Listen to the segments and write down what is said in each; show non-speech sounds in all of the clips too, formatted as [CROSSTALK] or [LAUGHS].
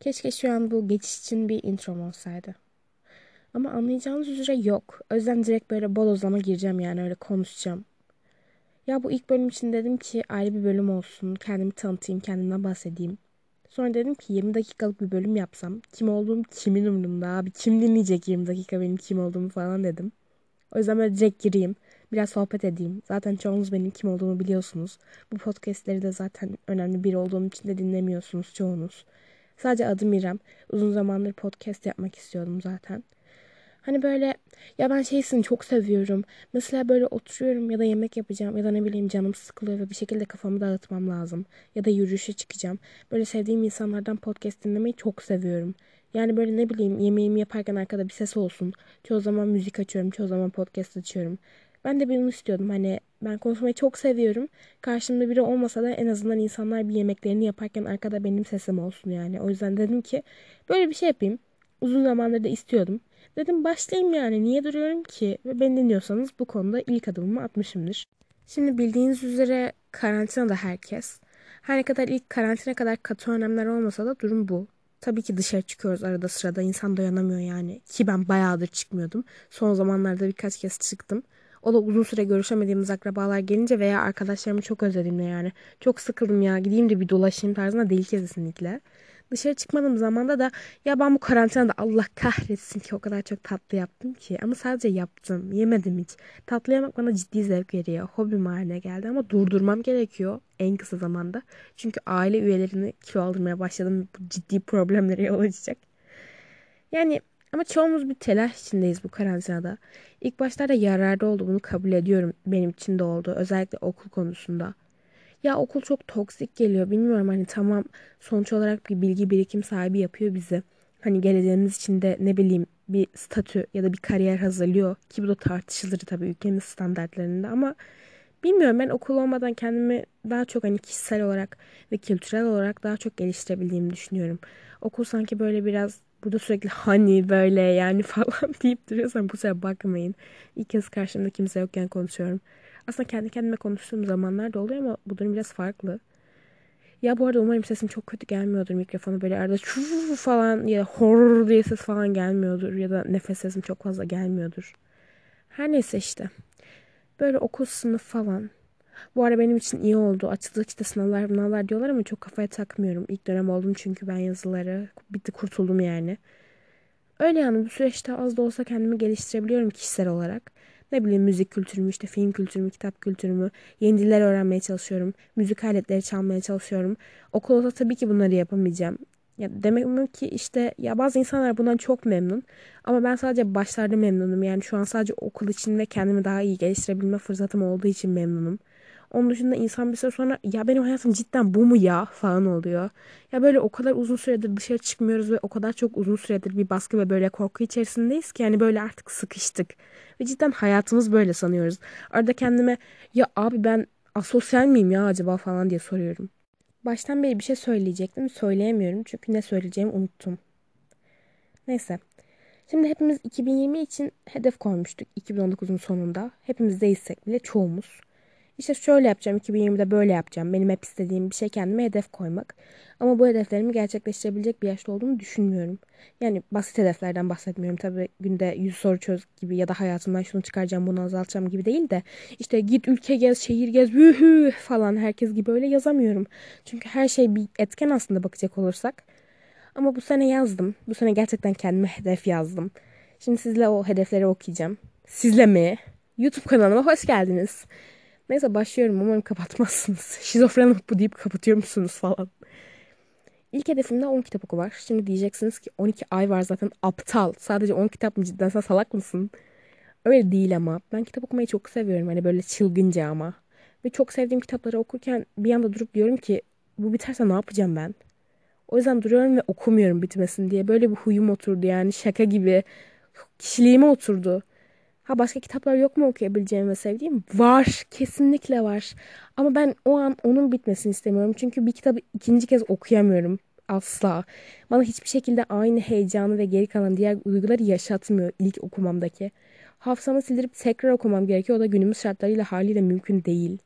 Keşke şu an bu geçiş için bir introm olsaydı. Ama anlayacağınız üzere yok. O yüzden direkt böyle bodozlama gireceğim yani öyle konuşacağım. Ya bu ilk bölüm için dedim ki ayrı bir bölüm olsun. Kendimi tanıtayım, kendimden bahsedeyim. Sonra dedim ki 20 dakikalık bir bölüm yapsam. Kim olduğum kimin umurumda abi. Kim dinleyecek 20 dakika benim kim olduğumu falan dedim. O yüzden böyle direkt gireyim. Biraz sohbet edeyim. Zaten çoğunuz benim kim olduğumu biliyorsunuz. Bu podcastleri de zaten önemli biri olduğum için de dinlemiyorsunuz çoğunuz. Sadece adım İrem. Uzun zamandır podcast yapmak istiyordum zaten. Hani böyle ya ben şeysini çok seviyorum. Mesela böyle oturuyorum ya da yemek yapacağım ya da ne bileyim canım sıkılıyor ve bir şekilde kafamı dağıtmam lazım. Ya da yürüyüşe çıkacağım. Böyle sevdiğim insanlardan podcast dinlemeyi çok seviyorum. Yani böyle ne bileyim yemeğimi yaparken arkada bir ses olsun. Çoğu zaman müzik açıyorum, çoğu zaman podcast açıyorum. Ben de bunu istiyordum. Hani ben konuşmayı çok seviyorum. Karşımda biri olmasa da en azından insanlar bir yemeklerini yaparken arkada benim sesim olsun yani. O yüzden dedim ki böyle bir şey yapayım. Uzun zamandır da istiyordum. Dedim başlayayım yani niye duruyorum ki? Ve beni dinliyorsanız bu konuda ilk adımımı atmışımdır. Şimdi bildiğiniz üzere karantinada herkes. Her ne kadar ilk karantina kadar katı önlemler olmasa da durum bu. Tabii ki dışarı çıkıyoruz arada sırada. insan dayanamıyor yani. Ki ben bayağıdır çıkmıyordum. Son zamanlarda birkaç kez çıktım. O da uzun süre görüşemediğimiz akrabalar gelince veya arkadaşlarımı çok özlediğimde yani. Çok sıkıldım ya gideyim de bir dolaşayım tarzında değil kesinlikle. Dışarı çıkmadığım zamanda da ya ben bu karantinada Allah kahretsin ki o kadar çok tatlı yaptım ki. Ama sadece yaptım. Yemedim hiç. Tatlı yemek bana ciddi zevk veriyor. Hobim haline geldi ama durdurmam gerekiyor en kısa zamanda. Çünkü aile üyelerini kilo aldırmaya başladım. Bu ciddi problemlere yol açacak. Yani ama çoğumuz bir telaş içindeyiz bu karantinada. İlk başlarda yararlı oldu bunu kabul ediyorum. Benim için de oldu. Özellikle okul konusunda. Ya okul çok toksik geliyor. Bilmiyorum hani tamam sonuç olarak bir bilgi birikim sahibi yapıyor bizi. Hani geleceğimiz için de ne bileyim bir statü ya da bir kariyer hazırlıyor. Ki bu da tartışılır tabii ülkemiz standartlarında ama bilmiyorum ben okul olmadan kendimi daha çok hani kişisel olarak ve kültürel olarak daha çok geliştirebildiğimi düşünüyorum. Okul sanki böyle biraz burada sürekli hani böyle yani [LAUGHS] falan deyip duruyorsam bu sefer bakmayın. İlk kez karşımda kimse yokken konuşuyorum. Aslında kendi kendime konuştuğum zamanlar da oluyor ama bu durum biraz farklı. Ya bu arada umarım sesim çok kötü gelmiyordur mikrofonu böyle arada çuu falan ya horror diye ses falan gelmiyordur ya da nefes sesim çok fazla gelmiyordur. Her neyse işte. Böyle okul sınıf falan. Bu ara benim için iyi oldu. Açılacak işte sınavlar sınavlar diyorlar ama çok kafaya takmıyorum. İlk dönem oldum çünkü ben yazıları bitti kurtuldum yani. Öyle yani bu süreçte az da olsa kendimi geliştirebiliyorum kişisel olarak ne bileyim müzik kültürümü, işte film kültürümü, kitap kültürümü, yeni diller öğrenmeye çalışıyorum. Müzik aletleri çalmaya çalışıyorum. Okulda tabii ki bunları yapamayacağım. Ya demek ki işte ya bazı insanlar bundan çok memnun. Ama ben sadece başlarda memnunum. Yani şu an sadece okul için ve kendimi daha iyi geliştirebilme fırsatım olduğu için memnunum. Onun dışında insan bir süre sonra ya benim hayatım cidden bu mu ya falan oluyor. Ya böyle o kadar uzun süredir dışarı çıkmıyoruz ve o kadar çok uzun süredir bir baskı ve böyle korku içerisindeyiz ki yani böyle artık sıkıştık. Ve cidden hayatımız böyle sanıyoruz. Arada kendime ya abi ben asosyal miyim ya acaba falan diye soruyorum. Baştan beri bir şey söyleyecektim. Söyleyemiyorum çünkü ne söyleyeceğimi unuttum. Neyse. Şimdi hepimiz 2020 için hedef koymuştuk 2019'un sonunda. Hepimiz değilsek bile çoğumuz. İşte şöyle yapacağım 2020'de böyle yapacağım. Benim hep istediğim bir şey kendime hedef koymak. Ama bu hedeflerimi gerçekleştirebilecek bir yaşta olduğumu düşünmüyorum. Yani basit hedeflerden bahsetmiyorum. Tabii günde 100 soru çöz gibi ya da hayatımdan şunu çıkaracağım bunu azaltacağım gibi değil de işte git ülke gez, şehir gez, vühü falan herkes gibi öyle yazamıyorum. Çünkü her şey bir etken aslında bakacak olursak. Ama bu sene yazdım. Bu sene gerçekten kendime hedef yazdım. Şimdi sizle o hedefleri okuyacağım. Sizle mi? YouTube kanalıma hoş geldiniz. Neyse başlıyorum umarım kapatmazsınız. [LAUGHS] Şizofren bu deyip kapatıyor musunuz falan. İlk hedefimde 10 kitap oku var. Şimdi diyeceksiniz ki 12 ay var zaten aptal. Sadece 10 kitap mı cidden sen salak mısın? Öyle değil ama. Ben kitap okumayı çok seviyorum. Hani böyle çılgınca ama. Ve çok sevdiğim kitapları okurken bir anda durup diyorum ki bu biterse ne yapacağım ben? O yüzden duruyorum ve okumuyorum bitmesin diye. Böyle bir huyum oturdu yani şaka gibi. Kişiliğime oturdu. Ha başka kitaplar yok mu okuyabileceğim ve sevdiğim? Var. Kesinlikle var. Ama ben o an onun bitmesini istemiyorum. Çünkü bir kitabı ikinci kez okuyamıyorum. Asla. Bana hiçbir şekilde aynı heyecanı ve geri kalan diğer duyguları yaşatmıyor ilk okumamdaki. Hafızamı sildirip tekrar okumam gerekiyor. O da günümüz şartlarıyla haliyle mümkün değil.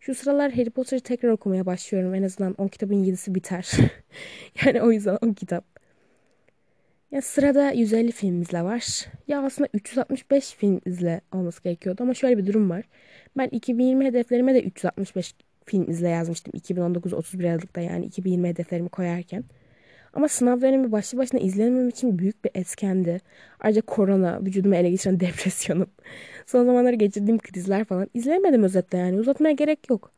Şu sıralar Harry Potter'ı tekrar okumaya başlıyorum. En azından 10 kitabın 7'si biter. [LAUGHS] yani o yüzden 10 kitap. Ya sırada 150 film izle var. Ya aslında 365 film izle olması gerekiyordu ama şöyle bir durum var. Ben 2020 hedeflerime de 365 film izle yazmıştım. 2019 31 Aralık'ta yani 2020 hedeflerimi koyarken. Ama sınav dönemi başlı başına izlemem için büyük bir etkendi. Ayrıca korona, vücudumu ele geçiren [LAUGHS] depresyonum. Son zamanları geçirdiğim krizler falan. izleyemedim özetle yani. Uzatmaya gerek yok.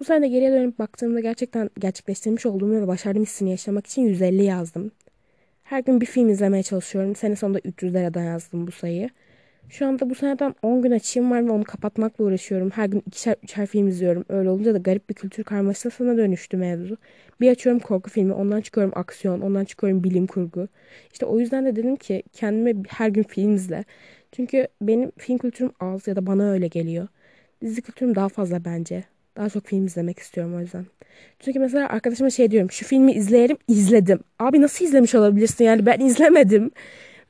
Bu sene de geriye dönüp baktığımda gerçekten gerçekleştirmiş olduğum ve başardığım hissini yaşamak için 150 yazdım. Her gün bir film izlemeye çalışıyorum. Sene sonunda 300'lere yazdım bu sayıyı. Şu anda bu seneden 10 gün açığım var ve onu kapatmakla uğraşıyorum. Her gün ikişer üçer film izliyorum. Öyle olunca da garip bir kültür karmaşasına dönüştü mevzu. Bir açıyorum korku filmi, ondan çıkıyorum aksiyon, ondan çıkıyorum bilim kurgu. İşte o yüzden de dedim ki kendime her gün film izle. Çünkü benim film kültürüm az ya da bana öyle geliyor. Dizi kültürüm daha fazla bence. Daha çok film izlemek istiyorum o yüzden. Çünkü mesela arkadaşıma şey diyorum. Şu filmi izleyelim, izledim. Abi nasıl izlemiş olabilirsin yani ben [LAUGHS] izlemedim.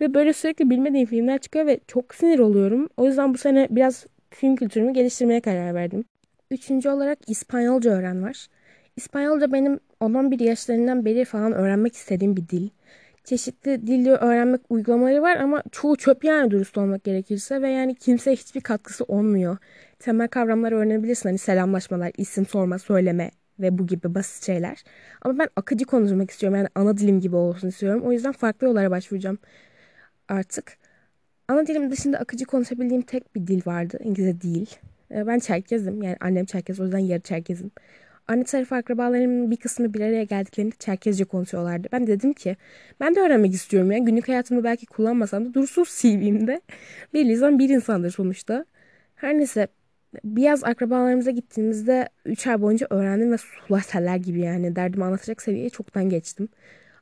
Ve böyle sürekli bilmediğim filmler çıkıyor ve çok sinir oluyorum. O yüzden bu sene biraz film kültürümü geliştirmeye karar verdim. Üçüncü olarak İspanyolca öğren var. İspanyolca benim 11 yaşlarından beri falan öğrenmek istediğim bir dil. Çeşitli dili öğrenmek uygulamaları var ama çoğu çöp yani dürüst olmak gerekirse ve yani kimseye hiçbir katkısı olmuyor. Temel kavramları öğrenebilirsin hani selamlaşmalar, isim sorma, söyleme ve bu gibi basit şeyler. Ama ben akıcı konuşmak istiyorum yani ana dilim gibi olsun istiyorum. O yüzden farklı yollara başvuracağım artık. Ana dilim dışında akıcı konuşabildiğim tek bir dil vardı. İngilizce değil. Ee, ben Çerkezim. Yani annem Çerkez. O yüzden yarı Çerkezim. Anne tarafı akrabalarımın bir kısmı bir araya geldiklerinde Çerkezce konuşuyorlardı. Ben dedim ki ben de öğrenmek istiyorum ya. Günlük hayatımda belki kullanmasam da dursun [LAUGHS] CV'mde. Bir lisan bir insandır sonuçta. Her neyse bir yaz akrabalarımıza gittiğimizde 3 ay boyunca öğrendim ve sular seller gibi yani derdimi anlatacak seviyeye çoktan geçtim.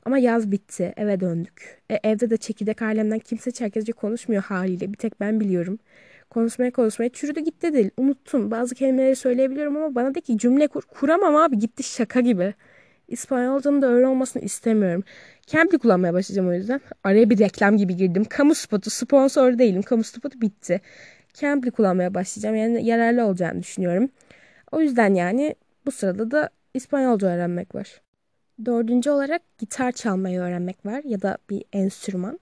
Ama yaz bitti. Eve döndük. E, evde de çekirdek alemden kimse Çerkezce konuşmuyor haliyle. Bir tek ben biliyorum. Konuşmaya konuşmaya çürüdü gitti değil. Unuttum. Bazı kelimeleri söyleyebiliyorum ama bana de ki cümle kur. Kuramam abi gitti şaka gibi. İspanyolcanın da öyle olmasını istemiyorum. Cambly kullanmaya başlayacağım o yüzden. Araya bir reklam gibi girdim. Kamu spotu. Sponsor değilim. Kamu spotu bitti. Cambly kullanmaya başlayacağım. Yani yararlı olacağını düşünüyorum. O yüzden yani bu sırada da İspanyolca öğrenmek var. Dördüncü olarak gitar çalmayı öğrenmek var ya da bir enstrüman.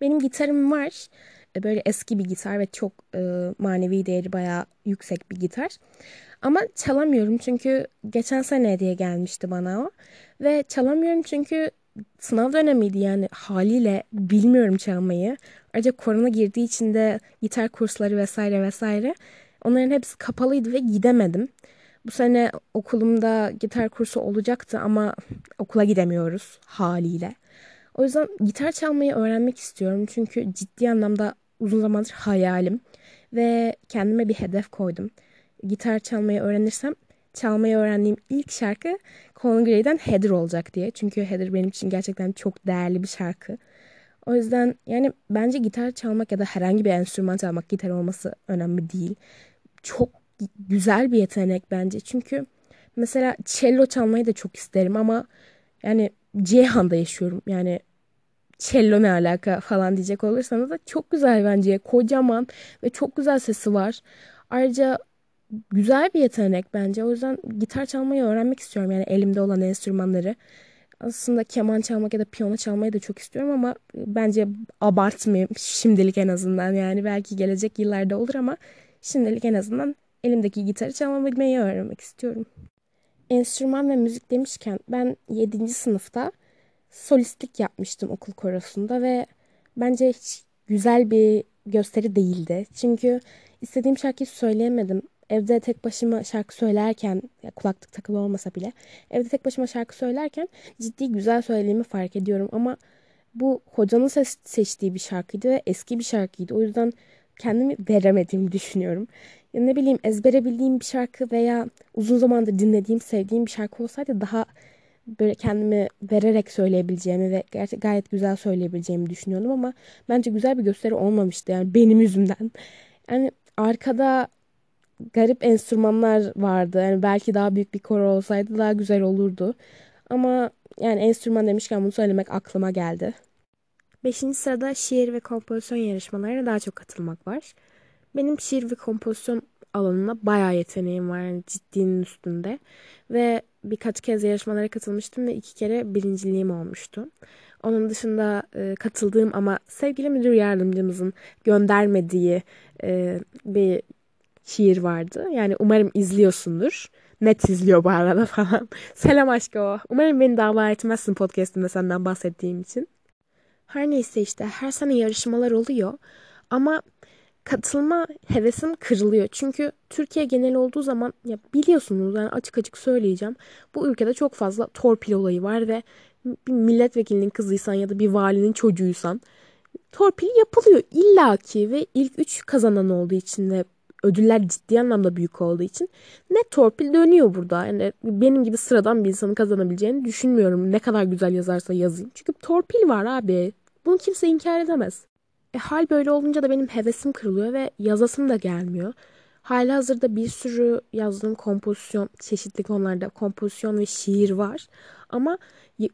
Benim gitarım var. E, böyle eski bir gitar ve çok e, manevi değeri bayağı yüksek bir gitar. Ama çalamıyorum çünkü geçen sene hediye gelmişti bana o. Ve çalamıyorum çünkü sınav dönemiydi yani haliyle bilmiyorum çalmayı. Ayrıca korona girdiği için de gitar kursları vesaire vesaire onların hepsi kapalıydı ve gidemedim. Bu sene okulumda gitar kursu olacaktı ama okula gidemiyoruz haliyle. O yüzden gitar çalmayı öğrenmek istiyorum. Çünkü ciddi anlamda uzun zamandır hayalim. Ve kendime bir hedef koydum. Gitar çalmayı öğrenirsem çalmayı öğrendiğim ilk şarkı Colin Gray'den Heather olacak diye. Çünkü Heather benim için gerçekten çok değerli bir şarkı. O yüzden yani bence gitar çalmak ya da herhangi bir enstrüman çalmak gitar olması önemli değil. Çok güzel bir yetenek bence. Çünkü mesela cello çalmayı da çok isterim ama yani Ceyhan'da yaşıyorum. Yani cello ne alaka falan diyecek olursanız da çok güzel bence. Kocaman ve çok güzel sesi var. Ayrıca güzel bir yetenek bence. O yüzden gitar çalmayı öğrenmek istiyorum. Yani elimde olan enstrümanları. Aslında keman çalmak ya da piyano çalmayı da çok istiyorum ama bence abartmayayım şimdilik en azından. Yani belki gelecek yıllarda olur ama şimdilik en azından elimdeki gitarı çalabilmeyi öğrenmek istiyorum. Enstrüman ve müzik demişken ben 7. sınıfta solistlik yapmıştım okul korosunda ve bence hiç güzel bir gösteri değildi. Çünkü istediğim şarkıyı söyleyemedim. Evde tek başıma şarkı söylerken, ya kulaklık takılı olmasa bile, evde tek başıma şarkı söylerken ciddi güzel söylediğimi fark ediyorum. Ama bu hocanın ses seçtiği bir şarkıydı ve eski bir şarkıydı. O yüzden kendimi veremediğimi düşünüyorum. Ya ne bileyim ezbere bildiğim bir şarkı veya uzun zamandır dinlediğim, sevdiğim bir şarkı olsaydı daha böyle kendimi vererek söyleyebileceğimi ve gerçek gayet güzel söyleyebileceğimi düşünüyordum ama bence güzel bir gösteri olmamıştı yani benim yüzümden. Yani arkada garip enstrümanlar vardı. Yani belki daha büyük bir koro olsaydı daha güzel olurdu. Ama yani enstrüman demişken bunu söylemek aklıma geldi. Beşinci sırada şiir ve kompozisyon yarışmalarına daha çok katılmak var. Benim şiir ve kompozisyon alanına bayağı yeteneğim var. Yani ciddinin üstünde. Ve birkaç kez yarışmalara katılmıştım ve iki kere birinciliğim olmuştu. Onun dışında e, katıldığım ama sevgili müdür yardımcımızın göndermediği e, bir şiir vardı. Yani umarım izliyorsundur. Net izliyor bu arada [LAUGHS] falan. Selam aşkı o. Umarım beni dava etmezsin podcastımda senden bahsettiğim için. Her neyse işte her sene yarışmalar oluyor. Ama katılma hevesim kırılıyor. Çünkü Türkiye genel olduğu zaman ya biliyorsunuz yani açık açık söyleyeceğim. Bu ülkede çok fazla torpil olayı var ve bir milletvekilinin kızıysan ya da bir valinin çocuğuysan torpil yapılıyor illaki ve ilk üç kazanan olduğu için de ödüller ciddi anlamda büyük olduğu için ne torpil dönüyor burada. Yani benim gibi sıradan bir insanın kazanabileceğini düşünmüyorum. Ne kadar güzel yazarsa yazayım. Çünkü torpil var abi. Bunu kimse inkar edemez. E, hal böyle olunca da benim hevesim kırılıyor ve yazasım da gelmiyor. Hala hazırda bir sürü yazdığım kompozisyon, çeşitli konularda kompozisyon ve şiir var. Ama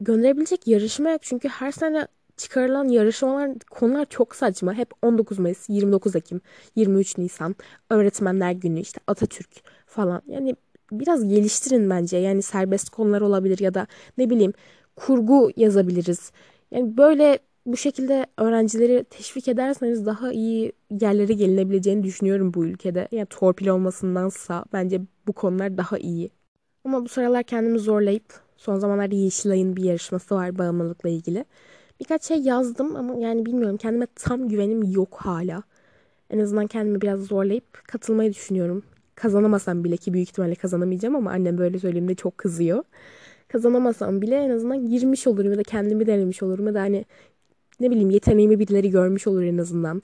gönderebilecek yarışma yok. Çünkü her sene çıkarılan yarışmalar konular çok saçma. Hep 19 Mayıs, 29 Ekim, 23 Nisan, Öğretmenler Günü, işte Atatürk falan. Yani biraz geliştirin bence. Yani serbest konular olabilir ya da ne bileyim kurgu yazabiliriz. Yani böyle bu şekilde öğrencileri teşvik ederseniz daha iyi yerlere gelinebileceğini düşünüyorum bu ülkede. Yani torpil olmasındansa bence bu konular daha iyi. Ama bu sıralar kendimi zorlayıp son zamanlarda Yeşilay'ın bir yarışması var bağımlılıkla ilgili. Birkaç şey yazdım ama yani bilmiyorum kendime tam güvenim yok hala. En azından kendimi biraz zorlayıp katılmayı düşünüyorum. Kazanamasam bile ki büyük ihtimalle kazanamayacağım ama annem böyle söylediğimde çok kızıyor. Kazanamasam bile en azından girmiş olurum ya da kendimi denemiş olurum ya da hani ne bileyim yeteneğimi birileri görmüş olur en azından.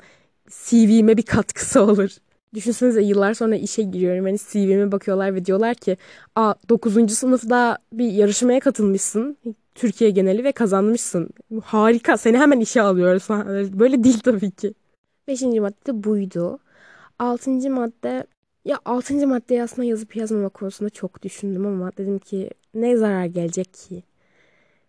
CV'me bir katkısı olur. Düşünsenize yıllar sonra işe giriyorum. Hani CV'me bakıyorlar ve diyorlar ki Aa 9. sınıfta bir yarışmaya katılmışsın. Türkiye geneli ve kazanmışsın. Harika seni hemen işe alıyoruz. Böyle değil tabii ki. Beşinci madde de buydu. Altıncı madde ya altıncı maddeyi aslında yazıp yazmama konusunda çok düşündüm ama dedim ki ne zarar gelecek ki?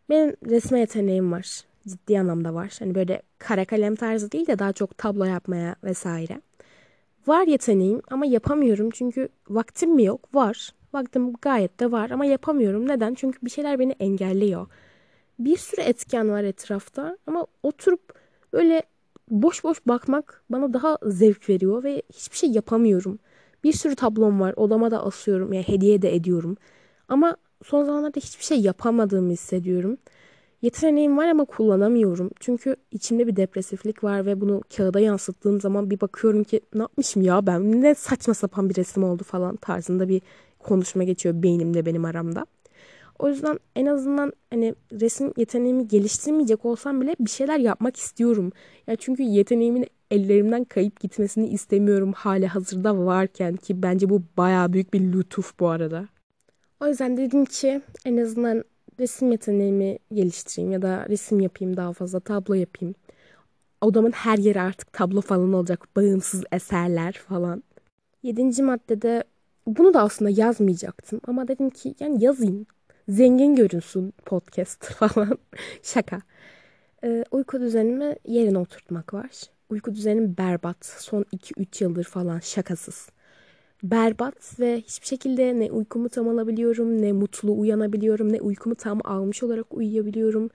Benim resme yeteneğim var. Ciddi anlamda var. Hani böyle kara kalem tarzı değil de daha çok tablo yapmaya vesaire. Var yeteneğim ama yapamıyorum çünkü vaktim mi yok? Var. Vaktim gayet de var ama yapamıyorum. Neden? Çünkü bir şeyler beni engelliyor. Bir sürü etken var etrafta ama oturup böyle boş boş bakmak bana daha zevk veriyor ve hiçbir şey yapamıyorum. Bir sürü tablom var. Odama da asıyorum. Yani hediye de ediyorum. Ama son zamanlarda hiçbir şey yapamadığımı hissediyorum. Yeteneğim var ama kullanamıyorum. Çünkü içimde bir depresiflik var ve bunu kağıda yansıttığım zaman bir bakıyorum ki ne yapmışım ya ben ne saçma sapan bir resim oldu falan tarzında bir konuşma geçiyor beynimde benim aramda. O yüzden en azından hani resim yeteneğimi geliştirmeyecek olsam bile bir şeyler yapmak istiyorum. Ya çünkü yeteneğimin ellerimden kayıp gitmesini istemiyorum hala hazırda varken ki bence bu baya büyük bir lütuf bu arada. O yüzden dedim ki en azından resim yeteneğimi geliştireyim ya da resim yapayım daha fazla tablo yapayım. Odamın her yeri artık tablo falan olacak. Bağımsız eserler falan. Yedinci maddede bunu da aslında yazmayacaktım ama dedim ki yani yazayım. Zengin görünsün podcast [LAUGHS] falan. Şaka. Ee, uyku düzenimi yerine oturtmak var. Uyku düzenim berbat. Son 2-3 yıldır falan şakasız berbat ve hiçbir şekilde ne uykumu tam alabiliyorum, ne mutlu uyanabiliyorum, ne uykumu tam almış olarak uyuyabiliyorum.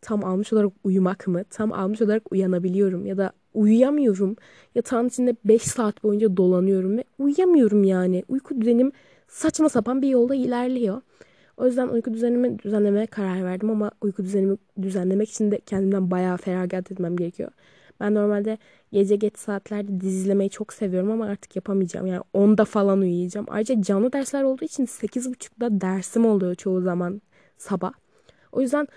Tam almış olarak uyumak mı? Tam almış olarak uyanabiliyorum ya da uyuyamıyorum. Yatağın içinde 5 saat boyunca dolanıyorum ve uyuyamıyorum yani. Uyku düzenim saçma sapan bir yolda ilerliyor. O yüzden uyku düzenimi düzenlemeye karar verdim ama uyku düzenimi düzenlemek için de kendimden bayağı feragat etmem gerekiyor. Ben normalde gece geç saatlerde dizi izlemeyi çok seviyorum ama artık yapamayacağım. Yani 10'da falan uyuyacağım. Ayrıca canlı dersler olduğu için 8.30'da dersim oluyor çoğu zaman sabah. O yüzden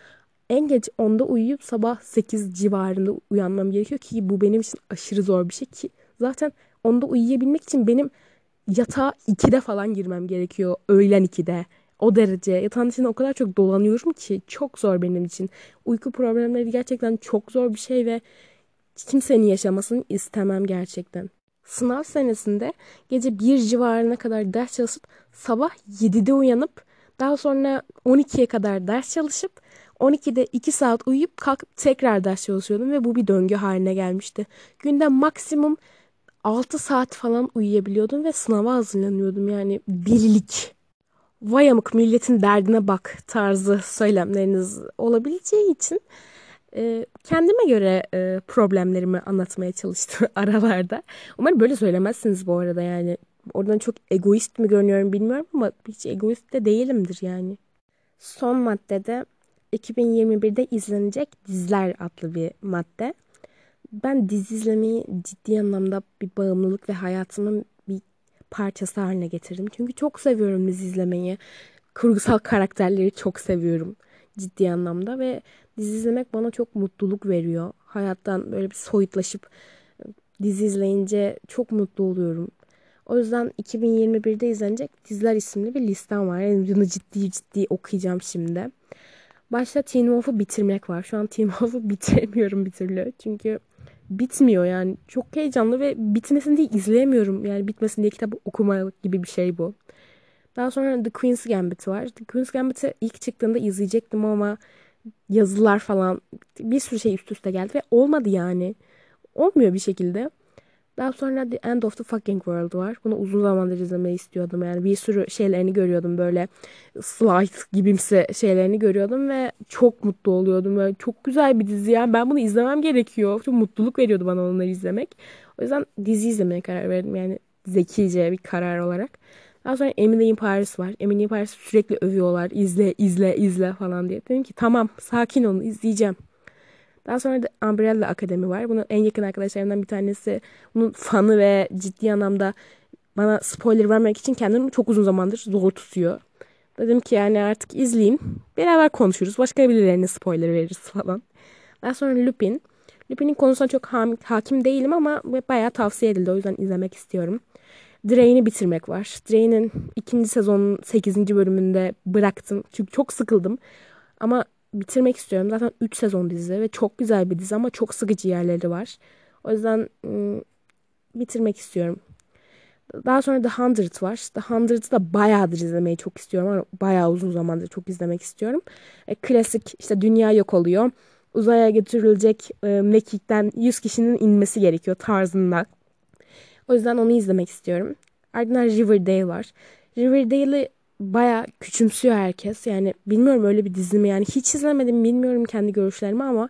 en geç 10'da uyuyup sabah 8 civarında uyanmam gerekiyor ki bu benim için aşırı zor bir şey ki zaten 10'da uyuyabilmek için benim yatağa 2'de falan girmem gerekiyor. Öğlen 2'de. O derece. Yatağın içinde o kadar çok dolanıyorum ki çok zor benim için. Uyku problemleri gerçekten çok zor bir şey ve kimsenin yaşamasını istemem gerçekten. Sınav senesinde gece 1 civarına kadar ders çalışıp sabah 7'de uyanıp daha sonra 12'ye kadar ders çalışıp 12'de 2 saat uyuyup kalkıp tekrar ders çalışıyordum ve bu bir döngü haline gelmişti. Günde maksimum 6 saat falan uyuyabiliyordum ve sınava hazırlanıyordum yani delilik. Vay amık milletin derdine bak tarzı söylemleriniz olabileceği için e, kendime göre e, problemlerimi anlatmaya çalıştım [LAUGHS] aralarda. Umarım böyle söylemezsiniz bu arada yani. Oradan çok egoist mi görünüyorum bilmiyorum ama hiç egoist de değilimdir yani. Son maddede 2021'de izlenecek diziler adlı bir madde. Ben dizi izlemeyi ciddi anlamda bir bağımlılık ve hayatımın bir parçası haline getirdim. Çünkü çok seviyorum dizi izlemeyi. Kurgusal karakterleri çok seviyorum ciddi anlamda ve dizi izlemek bana çok mutluluk veriyor. Hayattan böyle bir soyutlaşıp dizi izleyince çok mutlu oluyorum. O yüzden 2021'de izlenecek diziler isimli bir listem var. Yani bunu ciddi ciddi okuyacağım şimdi. Başta Teen Wolf'u bitirmek var. Şu an Teen Wolf'u [LAUGHS] bitiremiyorum bir türlü. Çünkü bitmiyor yani. Çok heyecanlı ve bitmesin diye izleyemiyorum. Yani bitmesin diye kitap okuma gibi bir şey bu. Daha sonra The Queen's Gambit var. The Queen's Gambit'i ilk çıktığında izleyecektim ama yazılar falan bir sürü şey üst üste geldi ve olmadı yani. Olmuyor bir şekilde. Daha sonra The End of the Fucking World var. Bunu uzun zamandır izlemeyi istiyordum. Yani bir sürü şeylerini görüyordum böyle slide gibimsi şeylerini görüyordum ve çok mutlu oluyordum. Böyle çok güzel bir dizi yani ben bunu izlemem gerekiyor. Çok mutluluk veriyordu bana onları izlemek. O yüzden dizi izlemeye karar verdim. Yani zekice bir karar olarak. Daha sonra Emily in Paris var. Emily in Paris sürekli övüyorlar. İzle, izle, izle falan diye. Dedim ki tamam sakin olun izleyeceğim. Daha sonra da Umbrella Akademi var. Bunun en yakın arkadaşlarımdan bir tanesi. Bunun fanı ve ciddi anlamda bana spoiler vermek için kendini çok uzun zamandır zor tutuyor. Dedim ki yani artık izleyeyim. Beraber konuşuruz. Başka birilerine spoiler veririz falan. Daha sonra Lupin. Lupin'in konusuna çok hakim değilim ama bayağı tavsiye edildi. O yüzden izlemek istiyorum. Drain'i bitirmek var. Drain'in ikinci sezonun 8. bölümünde bıraktım. Çünkü çok sıkıldım. Ama bitirmek istiyorum. Zaten 3 sezon dizi ve çok güzel bir dizi ama çok sıkıcı yerleri var. O yüzden ım, bitirmek istiyorum. Daha sonra The Hundred var. The Hundred'ı da bayağıdır izlemeyi çok istiyorum ama bayağı uzun zamandır çok izlemek istiyorum. E, klasik işte dünya yok oluyor. Uzaya götürülecek e, mekikten 100 kişinin inmesi gerekiyor tarzında. O yüzden onu izlemek istiyorum. Ardından Riverdale var. Riverdale'ı baya küçümsüyor herkes. Yani bilmiyorum öyle bir dizi mi yani hiç izlemedim bilmiyorum kendi görüşlerimi ama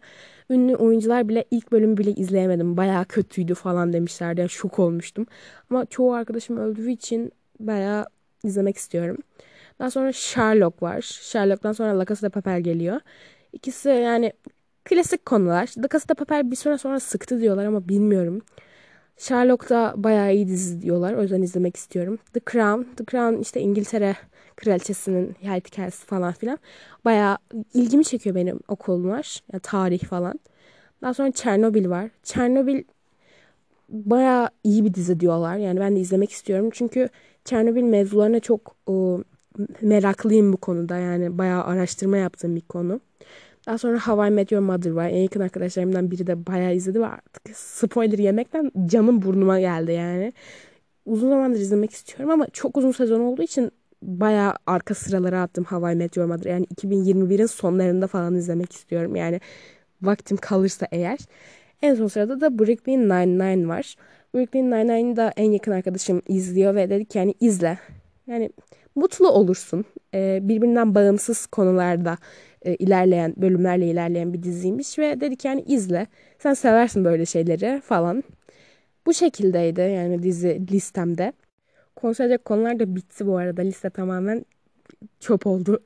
ünlü oyuncular bile ilk bölümü bile izleyemedim. Baya kötüydü falan demişlerdi. Yani şok olmuştum. Ama çoğu arkadaşım öldüğü için baya izlemek istiyorum. Daha sonra Sherlock var. Sherlock'tan sonra La Casa de Papel geliyor. İkisi yani klasik konular. La Casa de Papel bir süre sonra sıktı diyorlar ama bilmiyorum. Sherlock da bayağı iyi dizi diyorlar. O yüzden izlemek istiyorum. The Crown. The Crown işte İngiltere kraliçesinin hikayesi falan filan. Bayağı ilgimi çekiyor benim o konular. Yani tarih falan. Daha sonra Chernobyl var. Chernobyl bayağı iyi bir dizi diyorlar. Yani ben de izlemek istiyorum. Çünkü Chernobyl mevzularına çok o, meraklıyım bu konuda. Yani bayağı araştırma yaptığım bir konu. Daha sonra How I Met Your Mother var. En yakın arkadaşlarımdan biri de bayağı izledi ve artık spoiler yemekten canım burnuma geldi yani. Uzun zamandır izlemek istiyorum ama çok uzun sezon olduğu için bayağı arka sıralara attım How I Met Your Mother. Yani 2021'in sonlarında falan izlemek istiyorum. Yani vaktim kalırsa eğer. En son sırada da Brooklyn Nine-Nine var. Brooklyn Nine-Nine'ı da en yakın arkadaşım izliyor ve dedi ki yani izle. Yani mutlu olursun. Ee, birbirinden bağımsız konularda e, ilerleyen bölümlerle ilerleyen bir diziymiş ve dedi ki yani izle. Sen seversin böyle şeyleri falan. Bu şekildeydi yani dizi listemde. Konuşacak konular da bitti bu arada. Liste tamamen çöp oldu.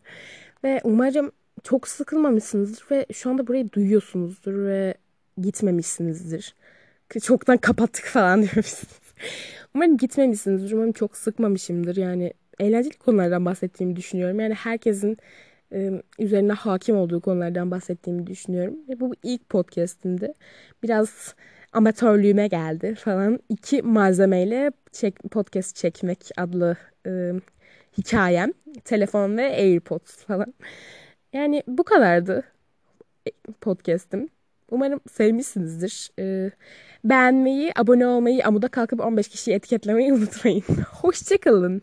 Ve umarım çok sıkılmamışsınızdır ve şu anda burayı duyuyorsunuzdur ve gitmemişsinizdir. Çoktan kapattık falan [LAUGHS] diyoruz. umarım gitmemişsinizdir. Umarım çok sıkmamışımdır. Yani eğlenceli konulardan bahsettiğimi düşünüyorum. Yani herkesin üzerine hakim olduğu konulardan bahsettiğimi düşünüyorum. Ve bu ilk podcastimdi. Biraz amatörlüğüme geldi falan. İki malzemeyle çek, podcast çekmek adlı e, hikayem. Telefon ve AirPods falan. Yani bu kadardı podcast'im. Umarım sevmişsinizdir. Ee, beğenmeyi, abone olmayı, amuda kalkıp 15 kişiyi etiketlemeyi [LAUGHS] unutmayın. Hoşçakalın.